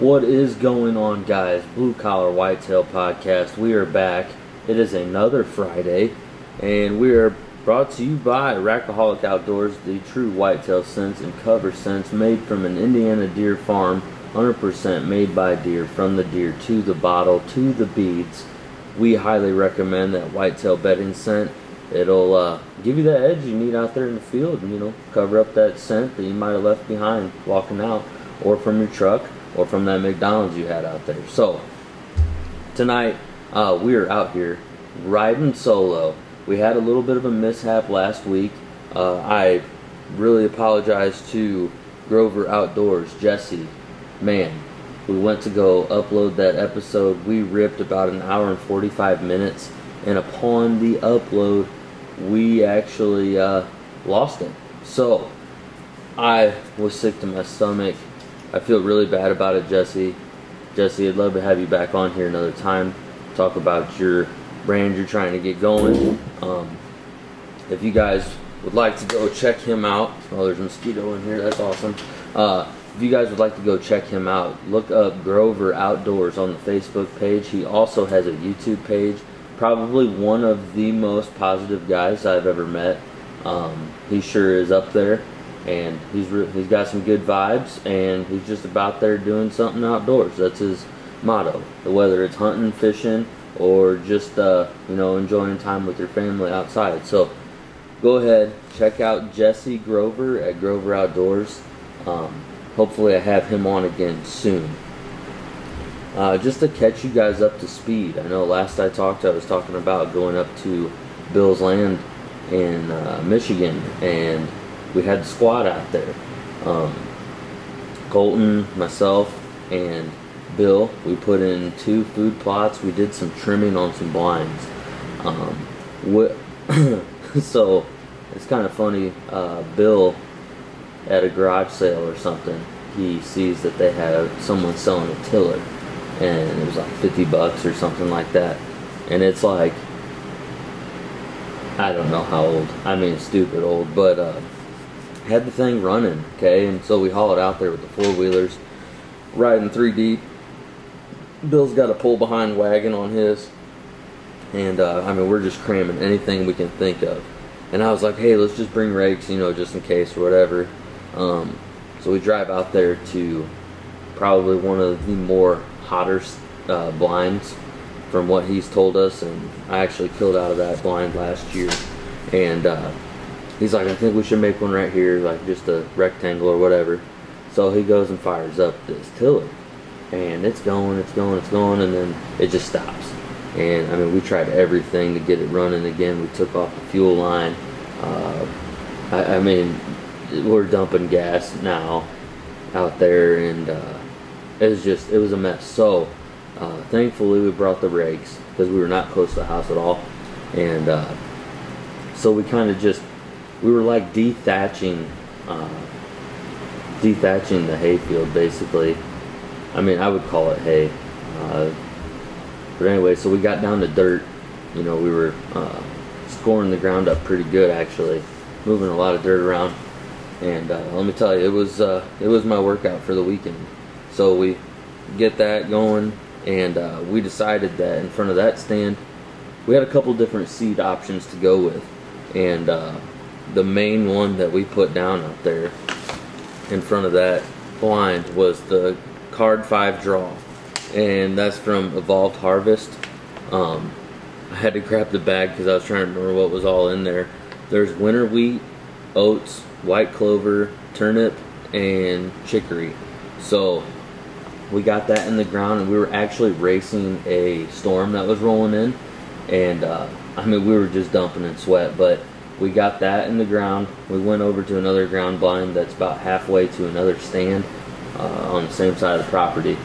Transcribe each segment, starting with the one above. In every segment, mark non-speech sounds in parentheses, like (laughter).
What is going on, guys? Blue Collar Whitetail Podcast. We are back. It is another Friday, and we are brought to you by Rackaholic Outdoors, the true whitetail scents and cover scents made from an Indiana deer farm, 100% made by deer, from the deer to the bottle to the beads. We highly recommend that whitetail bedding scent. It'll uh, give you that edge you need out there in the field, and you know, cover up that scent that you might have left behind walking out, or from your truck or from that McDonald's you had out there. So, tonight uh, we are out here riding solo. We had a little bit of a mishap last week. Uh, I really apologize to Grover Outdoors, Jesse. Man, we went to go upload that episode. We ripped about an hour and 45 minutes, and upon the upload, we actually uh, lost it. So, I was sick to my stomach. I feel really bad about it, Jesse. Jesse, I'd love to have you back on here another time. Talk about your brand you're trying to get going. Um, if you guys would like to go check him out, oh, there's a mosquito in here. That's awesome. Uh, if you guys would like to go check him out, look up Grover Outdoors on the Facebook page. He also has a YouTube page. Probably one of the most positive guys I've ever met. Um, he sure is up there and he's he's got some good vibes, and he's just about there doing something outdoors. That's his motto. Whether it's hunting, fishing, or just uh, you know enjoying time with your family outside. So go ahead, check out Jesse Grover at Grover Outdoors. Um, hopefully, I have him on again soon. Uh, just to catch you guys up to speed, I know last I talked, I was talking about going up to Bill's Land in uh, Michigan, and we had the squad out there. Um, Colton, myself, and Bill. We put in two food plots. We did some trimming on some blinds. Um, what, (coughs) so it's kind of funny. Uh, Bill at a garage sale or something, he sees that they have someone selling a tiller, and it was like 50 bucks or something like that. And it's like, I don't know how old. I mean, stupid old, but uh, had the thing running, okay, and so we haul it out there with the four wheelers, riding three deep. Bill's got a pull behind wagon on his, and uh, I mean we're just cramming anything we can think of. And I was like, hey, let's just bring rakes, you know, just in case or whatever. Um, so we drive out there to probably one of the more hotter uh, blinds from what he's told us, and I actually killed out of that blind last year, and. Uh, he's like, I think we should make one right here, like just a rectangle or whatever. So he goes and fires up this tiller, and it's going, it's going, it's going, and then it just stops. And I mean, we tried everything to get it running again. We took off the fuel line. Uh, I, I, mean, we're dumping gas now out there, and uh, it was just, it was a mess. So uh, thankfully, we brought the rakes because we were not close to the house at all, and uh, so we kind of just we were like dethatching, uh, dethatching the hayfield basically. I mean, I would call it hay. Uh, but anyway, so we got down to dirt. You know, we were uh, scoring the ground up pretty good actually, moving a lot of dirt around. And uh, let me tell you, it was uh, it was my workout for the weekend. So we get that going, and uh, we decided that in front of that stand, we had a couple different seed options to go with, and the main one that we put down up there in front of that blind was the card 5 draw. And that's from evolved harvest. Um, i had to grab the bag because i was trying to remember what was all in there. There's winter wheat oats white clover turnip and chicory. So we got that in the ground and we were actually racing a storm that was rolling in. And uh, i mean we were just dumping in sweat but we got that in the ground. We went over to another ground blind that's about halfway to another stand uh, on the same side of the property.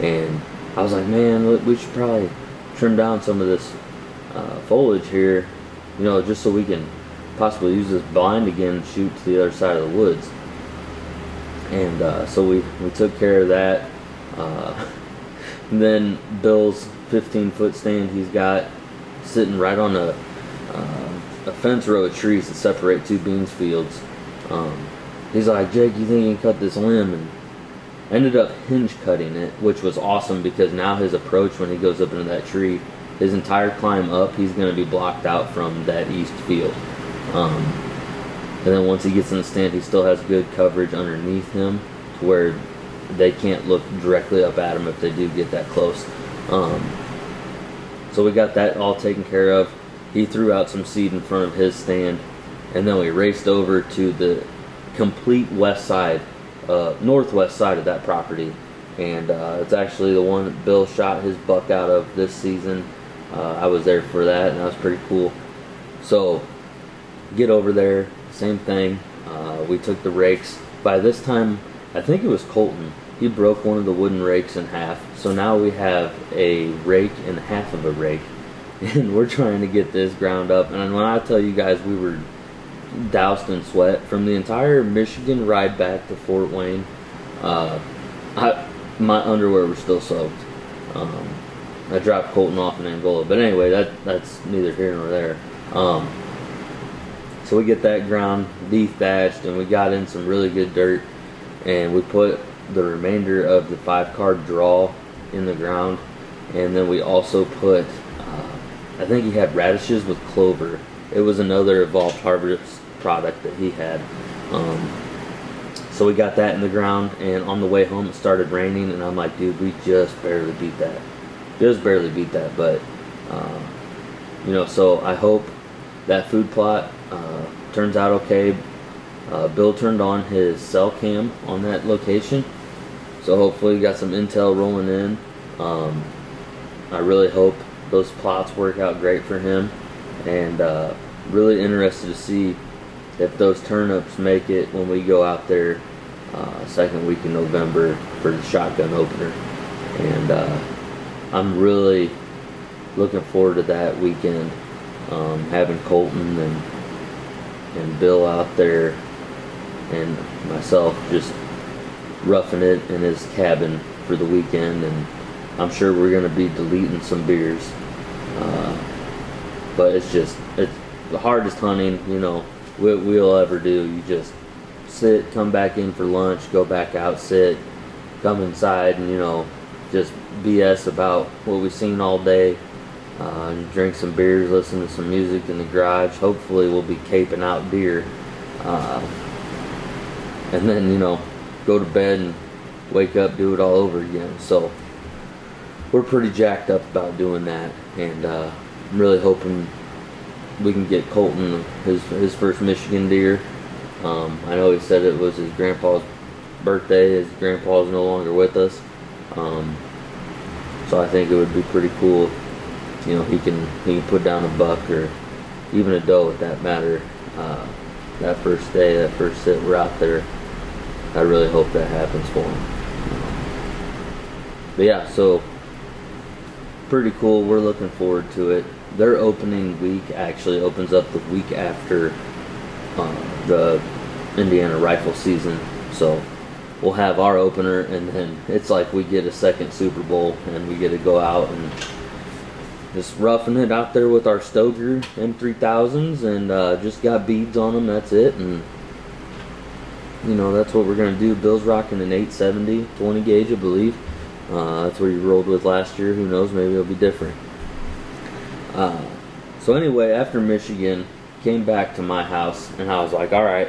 And I was like, man, we should probably trim down some of this uh, foliage here, you know, just so we can possibly use this blind again and shoot to the other side of the woods. And uh, so we, we took care of that. Uh, (laughs) then Bill's 15 foot stand he's got sitting right on a a fence row of trees that separate two beans fields. Um, he's like, Jake, you think you can cut this limb? And ended up hinge cutting it, which was awesome because now his approach when he goes up into that tree, his entire climb up, he's going to be blocked out from that east field. Um, and then once he gets in the stand, he still has good coverage underneath him to where they can't look directly up at him if they do get that close. Um, so we got that all taken care of. He threw out some seed in front of his stand, and then we raced over to the complete west side, uh, northwest side of that property. And uh, it's actually the one that Bill shot his buck out of this season. Uh, I was there for that, and that was pretty cool. So, get over there, same thing. Uh, we took the rakes. By this time, I think it was Colton. He broke one of the wooden rakes in half. So now we have a rake and half of a rake. And we're trying to get this ground up. And when I tell you guys we were doused in sweat from the entire Michigan ride back to Fort Wayne, uh, I, my underwear was still soaked. Um, I dropped Colton off in Angola. But anyway, that that's neither here nor there. Um, so we get that ground dethatched and we got in some really good dirt and we put the remainder of the five card draw in the ground and then we also put I think he had radishes with clover. It was another evolved harvest product that he had. Um, so we got that in the ground and on the way home it started raining and I'm like dude we just barely beat that. Just barely beat that but uh, you know so I hope that food plot uh, turns out okay. Uh, Bill turned on his cell cam on that location, so hopefully we got some intel rolling in. Um, I really hope those plots work out great for him, and uh, really interested to see if those turnips make it when we go out there uh, second week in November for the shotgun opener, and uh, I'm really looking forward to that weekend. Um, having Colton and and Bill out there and myself just roughing it in his cabin for the weekend. And I'm sure we're going to be deleting some beers uh, but it's just it's the hardest hunting you know we, we'll ever do you just sit come back in for lunch go back out sit come inside and you know just BS about what we've seen all day uh, drink some beers, listen to some music in the garage. Hopefully, we'll be caping out deer. Uh, and then, you know, go to bed and wake up, do it all over again. So, we're pretty jacked up about doing that. And uh, I'm really hoping we can get Colton his, his first Michigan deer. Um, I know he said it was his grandpa's birthday. His grandpa's no longer with us. Um, so I think it would be pretty cool you know he can he can put down a buck or even a doe at that matter. Uh, that first day, that first sit, we're out there. I really hope that happens for him. But yeah, so pretty cool. We're looking forward to it. Their opening week actually opens up the week after uh, the Indiana rifle season, so we'll have our opener, and then it's like we get a second Super Bowl, and we get to go out and just roughing it out there with our Stoeger M3000s and uh, just got beads on them. That's it. And, you know, that's what we're to do. Bill's rocking an 870 20 gauge, I believe. Uh, that's what he rolled with last year. Who knows? Maybe it'll be different. Uh, so, anyway, after Michigan, came back to my house and I was like, all right,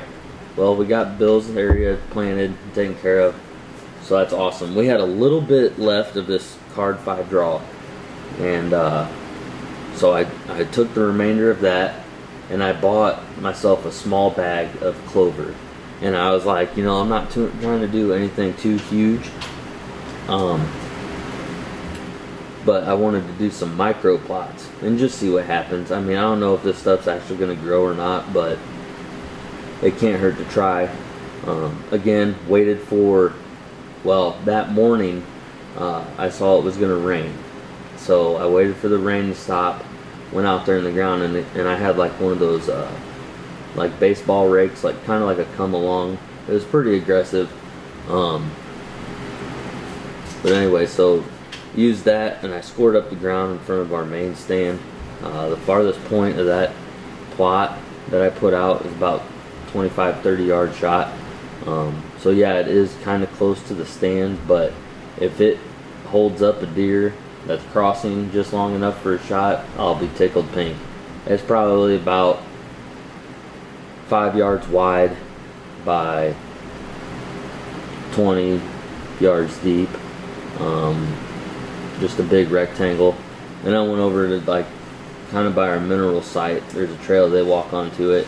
well, we got Bill's area planted, taken care of. So that's awesome. We had a little bit left of this card five draw and uh, so I, I took the remainder of that and I bought myself a small bag of clover and I was like you know I'm not too, trying to do anything too huge um, but I wanted to do some micro plots and just see what happens I mean I don't know if this stuff's actually going to grow or not but it can't hurt to try um, again waited for well that morning uh, I saw it was going to rain so I waited for the rain to stop, went out there in the ground, and, and I had like one of those uh, like baseball rakes, like kind of like a come along. It was pretty aggressive. Um, but anyway, so used that and I scored up the ground in front of our main stand. Uh, the farthest point of that plot that I put out is about 25 30 yard shot. Um, So yeah, it is kind of close to the stand, but if it holds up a deer that's crossing just long enough for a shot, I'll be tickled pink. It's probably about five yards wide by 20 yards deep. Um, just a big rectangle. And I went over to like kind of by our mineral site. There's a trail they walk onto it.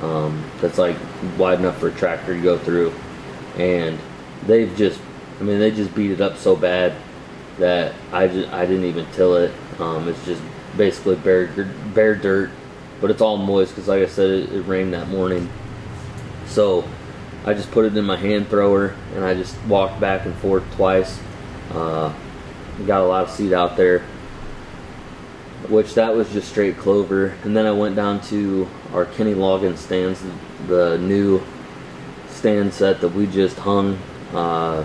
Um, that's like wide enough for a tractor to go through. And they've just, I mean, they just beat it up so bad that I just, I didn't even till it. Um, it's just basically bare bare dirt, but it's all moist because, like I said, it, it rained that morning. So I just put it in my hand thrower and I just walked back and forth twice. Uh, got a lot of seed out there, which that was just straight clover. And then I went down to our Kenny Loggins stands, the new stand set that we just hung uh,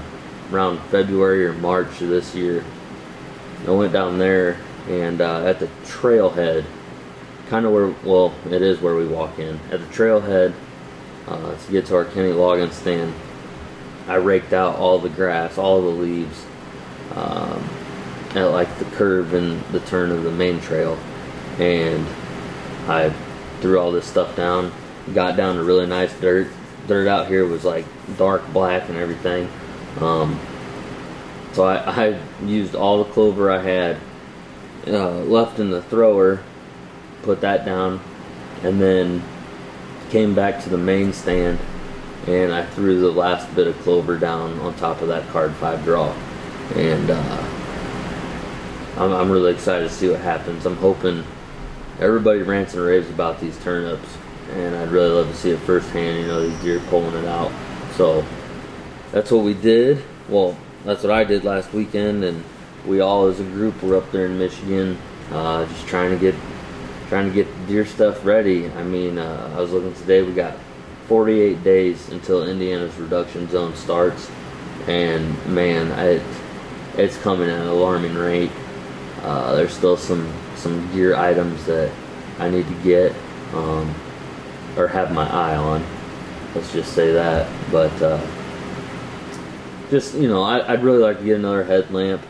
around February or March of this year. I went down there and uh, at the trailhead, kind of where, well, it is where we walk in. At the trailhead, uh, to get to our Kenny Loggins stand, I raked out all the grass, all the leaves, um, at like the curve and the turn of the main trail, and I threw all this stuff down. Got down to really nice dirt. Dirt out here was like dark black and everything. Um, so I, I, used all the clover I had uh, left in the thrower, put that down, and then came back to the main stand and I threw the last bit of clover down on top of that card five draw. And uh, I'm, I'm really excited to see what happens. I'm hoping everybody rants and raves about these turnips, and I'd really love to see it firsthand. You know, these deer pulling it out. So that's what we did. Well, that's what I did last weekend, and we all as a group were up there in Michigan, uh, just trying to get trying to get deer stuff ready. I mean, uh, I was looking today. We got 48 days until Indiana's reduction zone starts, and man, it, it's coming at an alarming rate. Uh, there's still some some gear items that I need to get um, or have my eye on. Let's just say that. But uh, just you know, I, would really like to get another headlamp.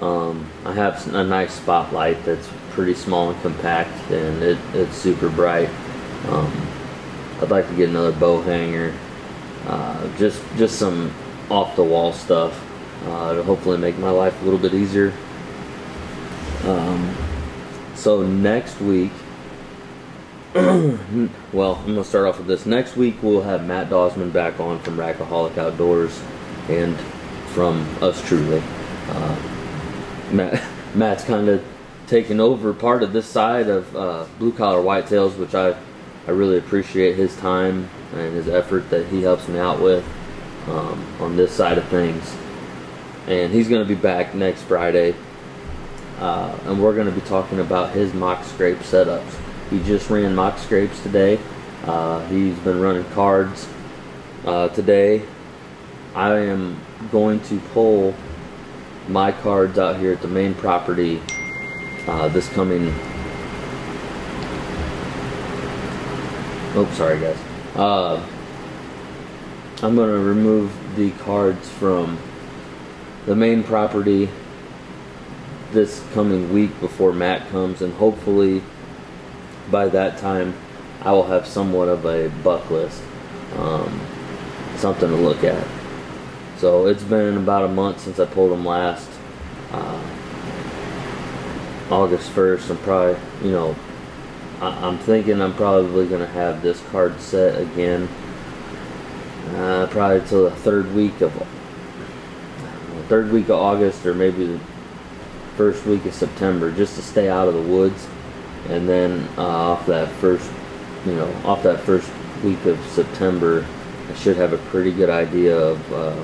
Um, I have a nice spotlight that's pretty small and compact, and it, it's super bright. Um, I'd like to get another bow hanger. Uh, just just some off the wall stuff uh, hopefully make my life a little bit easier. Um, so next week, (clears throat) well, I'm gonna start off with this. Next week we'll have Matt Dawsman back on from Rackaholic Outdoors and from us truly. Uh, Matt, (laughs) Matt's kind of taken over part of this side of uh, blue collar whitetails, which I I really appreciate his time and his effort that he helps me out with um, on this side of things. And he's going to be back next Friday uh, and we're going to be talking about his mock scrape setups. He just ran mock scrapes today. Uh, he's been running cards uh, today. I am going to pull my cards out here at the main property uh, this coming. Oh, sorry guys. Uh, I'm going to remove the cards from the main property this coming week before Matt comes, and hopefully by that time I will have somewhat of a buck list, um, something to look at. So it's been about a month since I pulled them last. Uh, August 1st, I'm probably, you know, I- am thinking I'm probably going to have this card set again. Uh, probably till the third week of third week of August or maybe the first week of September just to stay out of the woods, and then uh, off that first, you know, off that first week of September, I should have a pretty good idea of uh,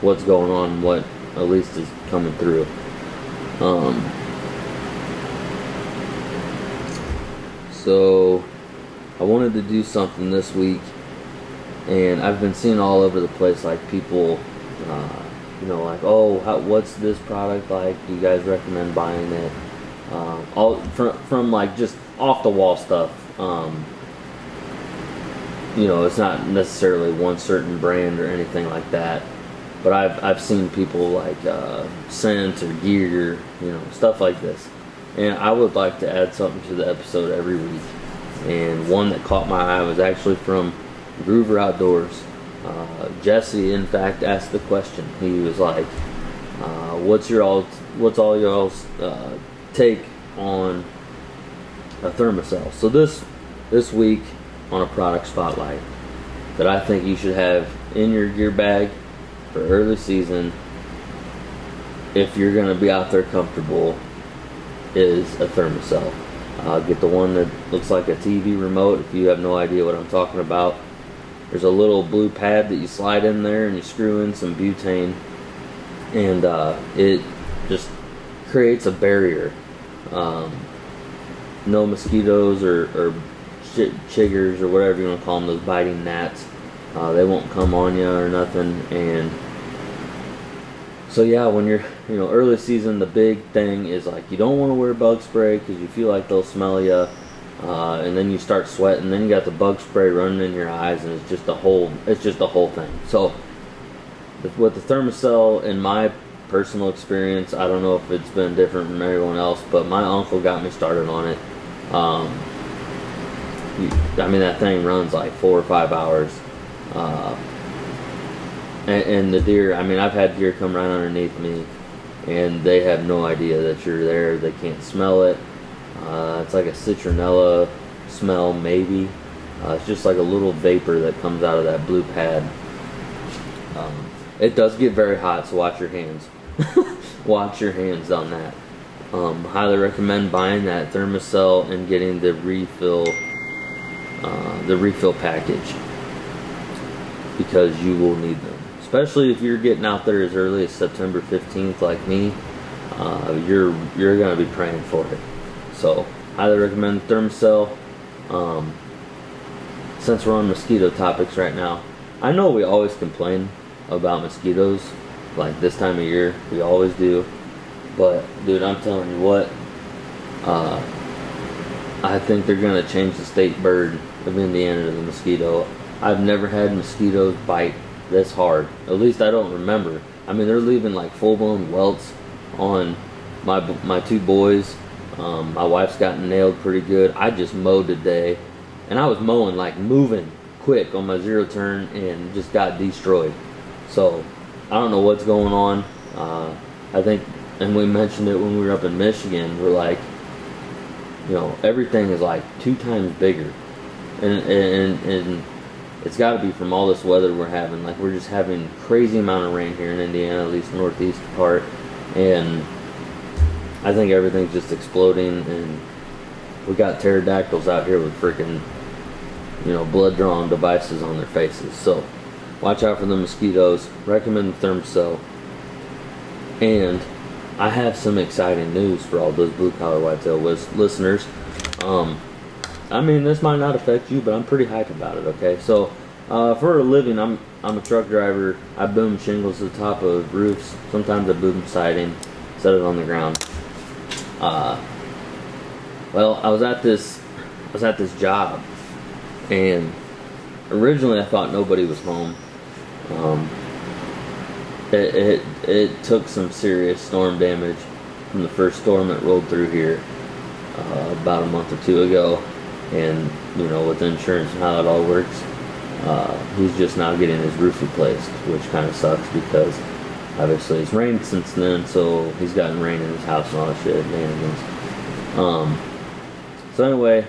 what's going on, what at least is coming through. Um, so I wanted to do something this week, and I've been seeing all over the place like people. Uh, you know, like, oh, how, what's this product like? Do you guys recommend buying it? Um, all from from like just off the wall stuff. Um, you know, it's not necessarily one certain brand or anything like that. But I've I've seen people like uh, Scent or Gear, you know, stuff like this. And I would like to add something to the episode every week. And one that caught my eye was actually from Grover Outdoors. Uh, Jesse, in fact, asked the question. He was like, uh, "What's your all? What's all y'all's uh, take on a Thermacell?" So this this week on a product spotlight that I think you should have in your gear bag for early season if you're going to be out there comfortable is a Thermacell. Uh, get the one that looks like a TV remote if you have no idea what I'm talking about. There's a little blue pad that you slide in there and you screw in some butane and uh, it just creates a barrier. Um, no mosquitoes or, or ch- chiggers or whatever you want to call them, those biting gnats. Uh, they won't come on you or nothing. And so yeah, when you're you know early season, the big thing is like you don't want to wear bug spray because you feel like they'll smell you. Uh, and then you start sweating. Then you got the bug spray running in your eyes, and it's just the whole it's just a whole thing. So with the Thermacell, in my personal experience, I don't know if it's been different from everyone else, but my uncle got me started on it. Um, I mean, that thing runs like four or five hours. Uh, and, and, the deer, I mean, I've had deer come right underneath me, and they have no idea that you're there. They can't smell it. Uh, it's like a citronella smell, maybe. Uh, it's just like a little vapor that comes out of that blue pad. Um, it does get very hot, so watch your hands. (laughs) watch your hands on that. Um, highly recommend buying that Thermacell and getting the refill uh, the refill package because you will need them. Especially if you're getting out there as early as September 15th, like me, uh, you're you're gonna be praying for it. So, highly recommend Thermacell. Um, since we're on mosquito topics right now, I know we always complain about mosquitoes, like this time of year, we always do. But dude, I'm telling you what, uh, I think they're gonna change the state bird of Indiana to the mosquito. I've never had mosquitoes bite this hard. At least I don't remember. I mean, they're leaving like full blown welts on my my two boys. Um, my wife's gotten nailed pretty good. I just mowed today, and I was mowing like moving quick on my zero turn and just got destroyed. So I don't know what's going on. Uh, I think, and we mentioned it when we were up in Michigan. We're like, you know, everything is like two times bigger and and, and it's got to be from all this weather we're having. Like we're just having crazy amount of rain here in Indiana, at least northeast part, and I think everything's just exploding. And we got pterodactyls out here with freaking, you know, blood-drawn devices on their faces. So watch out for the mosquitoes. Recommend Thermacell. And I have some exciting news for all those blue collar whitetail listeners. Um, I mean, this might not affect you, but I'm pretty hyped about it. Okay, so uh, for a living, I'm I'm a truck driver. I boom shingles to the top of roofs. Sometimes I boom siding, set it on the ground. Uh, well, I was at this I was at this job, and originally I thought nobody was home. Um, it, it it took some serious storm damage from the first storm that rolled through here uh, about a month or two ago and you know with insurance and how it all works, uh, he's just now getting his roof replaced, which kind of sucks because obviously it's rained since then, so he's gotten rain in his house and all that shit, man. Um, so anyway,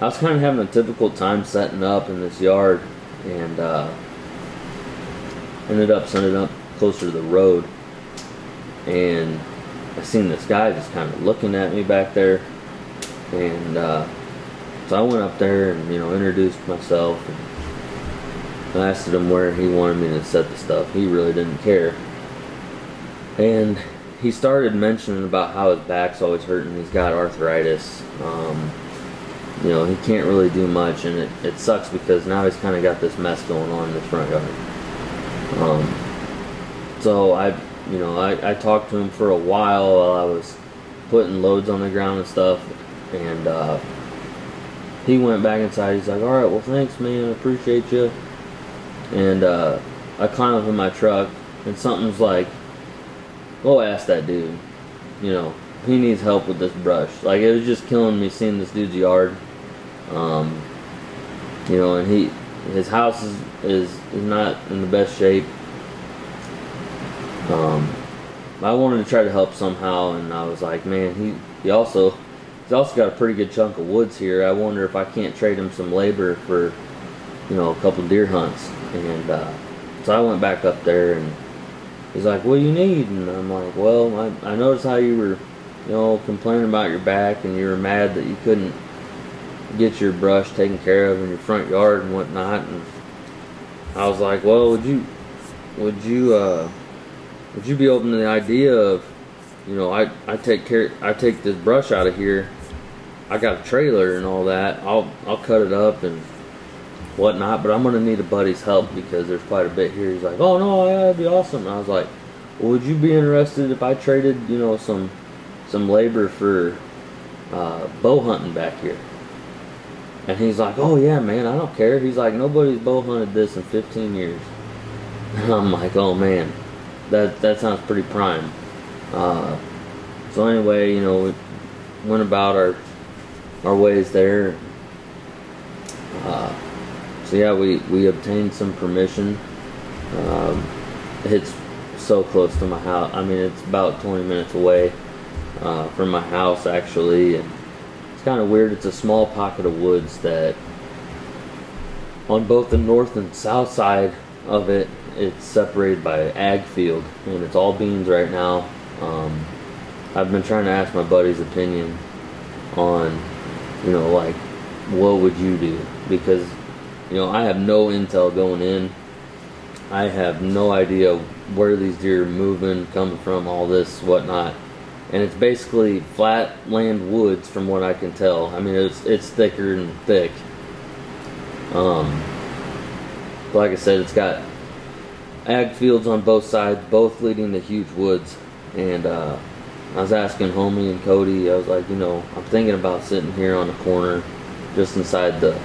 I was kind of having a difficult time setting up in this yard, and uh, ended up setting up closer to the road, and I seen this guy just kind of looking at me back there, and uh, so I went up there and you know introduced myself and I asked him where he wanted me to set the stuff. He really didn't care. And he started mentioning about how his back's always hurting. He's got arthritis. Um, you know, he can't really do much, and it, it sucks because now he's kind of got this mess going on in the front yard. Um, so I, you know, I, I talked to him for a while while I was putting loads on the ground and stuff, and uh, he went back inside. He's like, all right, well, thanks, man. I appreciate you. And uh, I climb up in my truck, and something's like, go ask that dude. You know, he needs help with this brush. Like, it was just killing me seeing this dude's yard. Um, you know, and he, his house is, is, is not in the best shape. Um, I wanted to try to help somehow, and I was like, man, he, he also he's also got a pretty good chunk of woods here. I wonder if I can't trade him some labor for, you know, a couple deer hunts. And uh, so I went back up there, and he's like, "What do you need?" And I'm like, "Well, I, I noticed how you were, you know, complaining about your back, and you were mad that you couldn't get your brush taken care of in your front yard and whatnot." And I was like, "Well, would you, would you, uh, would you be open to the idea of, you know, I I take care, I take this brush out of here." I got a trailer and all that. I'll I'll cut it up and whatnot, but I'm gonna need a buddy's help because there's quite a bit here. He's like, "Oh no, yeah, that'd be awesome." And I was like, well, "Would you be interested if I traded, you know, some some labor for uh, bow hunting back here?" And he's like, "Oh yeah, man, I don't care." He's like, "Nobody's bow hunted this in 15 years." (laughs) And I'm like, "Oh man, that that sounds pretty prime." Uh, so anyway, you know, we went about our our ways there. Uh, so yeah, we, we obtained some permission. Um, it's so close to my house. I mean, it's about 20 minutes away uh, from my house actually, and it's kind of weird. It's a small pocket of woods that, on both the north and south side of it, it's separated by an ag field, and it's all beans right now. Um, I've been trying to ask my buddy's opinion on you know, like, what would you do? Because, you know, I have no intel going in. I have no idea where these deer are moving, coming from, all this, whatnot. And it's basically flat land woods from what I can tell. I mean, it's, it's thicker and thick. Um, like I said, it's got ag fields on both sides, both leading to huge woods. And, uh, I was asking Homie and Cody. I was like, you know, I'm thinking about sitting here on the corner, just inside the,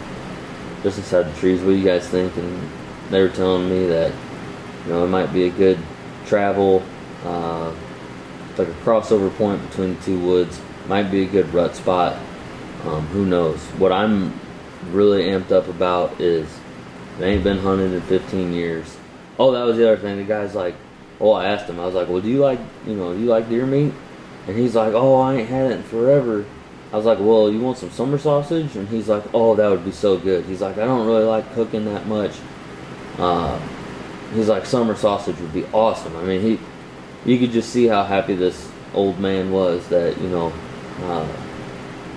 just inside the trees. What do you guys think? And they were telling me that, you know, it might be a good travel, uh, like a crossover point between the two woods. Might be a good rut spot. Um, who knows? What I'm really amped up about is they ain't been hunted in 15 years. Oh, that was the other thing. The guy's like, oh, I asked him. I was like, well, do you like, you know, do you like deer meat? And he's like, oh, I ain't had it in forever. I was like, well, you want some summer sausage? And he's like, oh, that would be so good. He's like, I don't really like cooking that much. Uh, he's like, summer sausage would be awesome. I mean, he, you could just see how happy this old man was that you know, uh,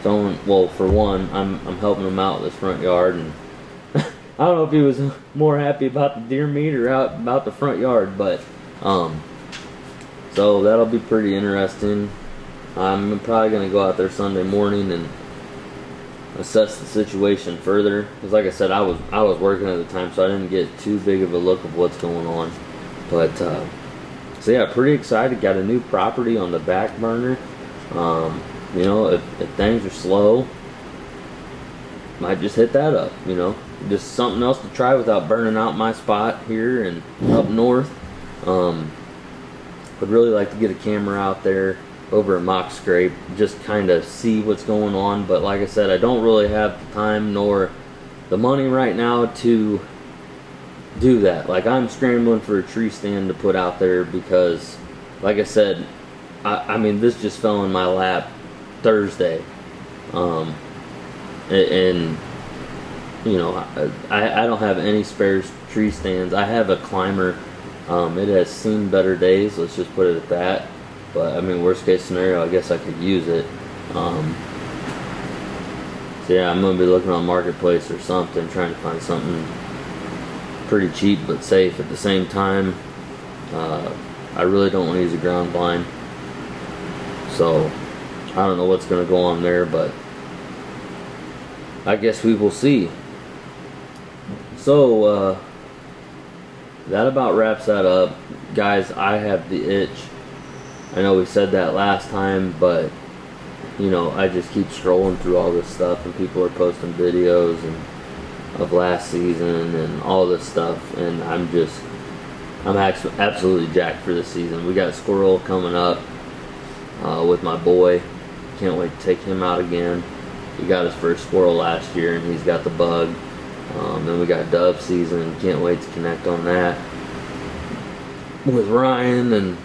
someone. Well, for one, I'm I'm helping him out with his front yard, and (laughs) I don't know if he was more happy about the deer meat or out about the front yard, but um, so that'll be pretty interesting. I'm probably going to go out there Sunday morning and assess the situation further. Because, like I said, I was I was working at the time, so I didn't get too big of a look of what's going on. But uh, so yeah, pretty excited. Got a new property on the back burner. Um, you know, if, if things are slow, might just hit that up. You know, just something else to try without burning out my spot here and up north. Um, would really like to get a camera out there over a mock scrape, just kind of see what's going on. But like I said, I don't really have the time nor the money right now to do that. Like I'm scrambling for a tree stand to put out there because, like I said, I, I mean this just fell in my lap Thursday, um, and, and you know I, I don't have any spare tree stands. I have a climber um, it has seen better days, let's just put it at that. But I mean, worst case scenario, I guess I could use it. Um, so yeah, I'm gonna be looking on marketplace or something, trying to find something pretty cheap but safe at the same time. Uh, I really don't want to use a ground blind, so I don't know what's gonna go on there, but I guess we will see. So. Uh, that about wraps that up. Guys, I have the itch. I know we said that last time, but you know, I just keep scrolling through all this stuff, and people are posting videos and of last season and all this stuff, and I'm just, I'm absolutely jacked for this season. We got Squirrel coming up uh, with my boy. Can't wait to take him out again. He got his first squirrel last year, and he's got the bug. Um, then we got dove season. Can't wait to connect on that with Ryan and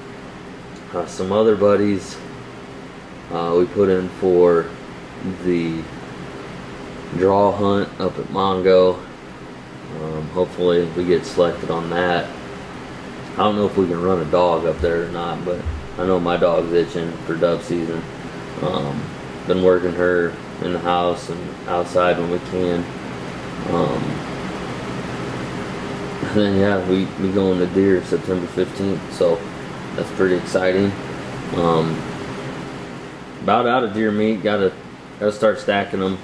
uh, some other buddies. Uh, we put in for the draw hunt up at Mongo. Um, hopefully, we get selected on that. I don't know if we can run a dog up there or not, but I know my dog's itching for dove season. Um, been working her in the house and outside when we can. Um, and (laughs) then yeah, we we going to deer September 15th, so that's pretty exciting. Um, about out of deer meat, gotta gotta start stacking them.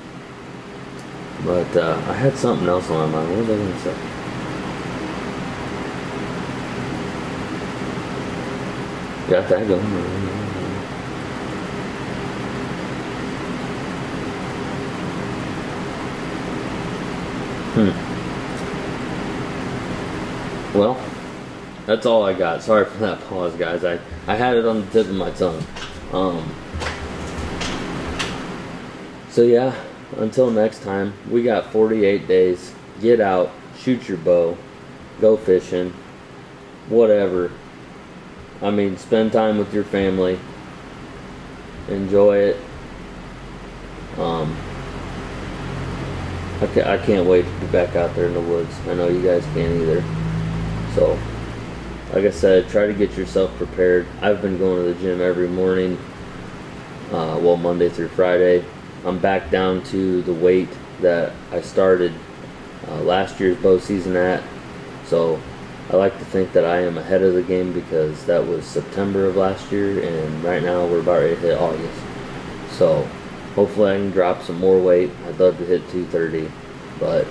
But uh, I had something else on my mind. What was I gonna say? Got that going. Hmm. Well, that's all I got. Sorry for that pause, guys. I, I had it on the tip of my tongue. Um, so, yeah, until next time, we got 48 days. Get out, shoot your bow, go fishing, whatever. I mean, spend time with your family, enjoy it. Um, I can't, I can't wait to be back out there in the woods. I know you guys can't either. So, like I said, try to get yourself prepared. I've been going to the gym every morning, uh, well, Monday through Friday. I'm back down to the weight that I started uh, last year's bow season at. So, I like to think that I am ahead of the game because that was September of last year, and right now we're about ready to hit August. So, Hopefully, I can drop some more weight. I'd love to hit 230, but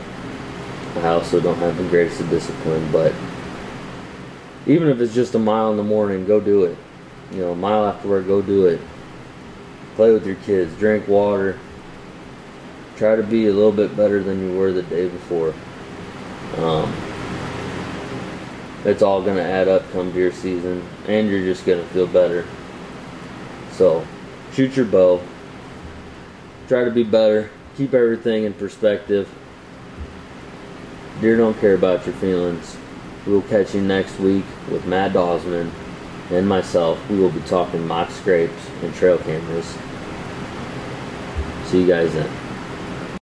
I also don't have the greatest of discipline. But even if it's just a mile in the morning, go do it. You know, a mile after work, go do it. Play with your kids, drink water. Try to be a little bit better than you were the day before. Um, it's all going to add up come deer season, and you're just going to feel better. So, shoot your bow try to be better, keep everything in perspective. Deer don't care about your feelings. We'll catch you next week with Matt Dawsman and myself. We will be talking mock scrapes and trail cameras. See you guys then.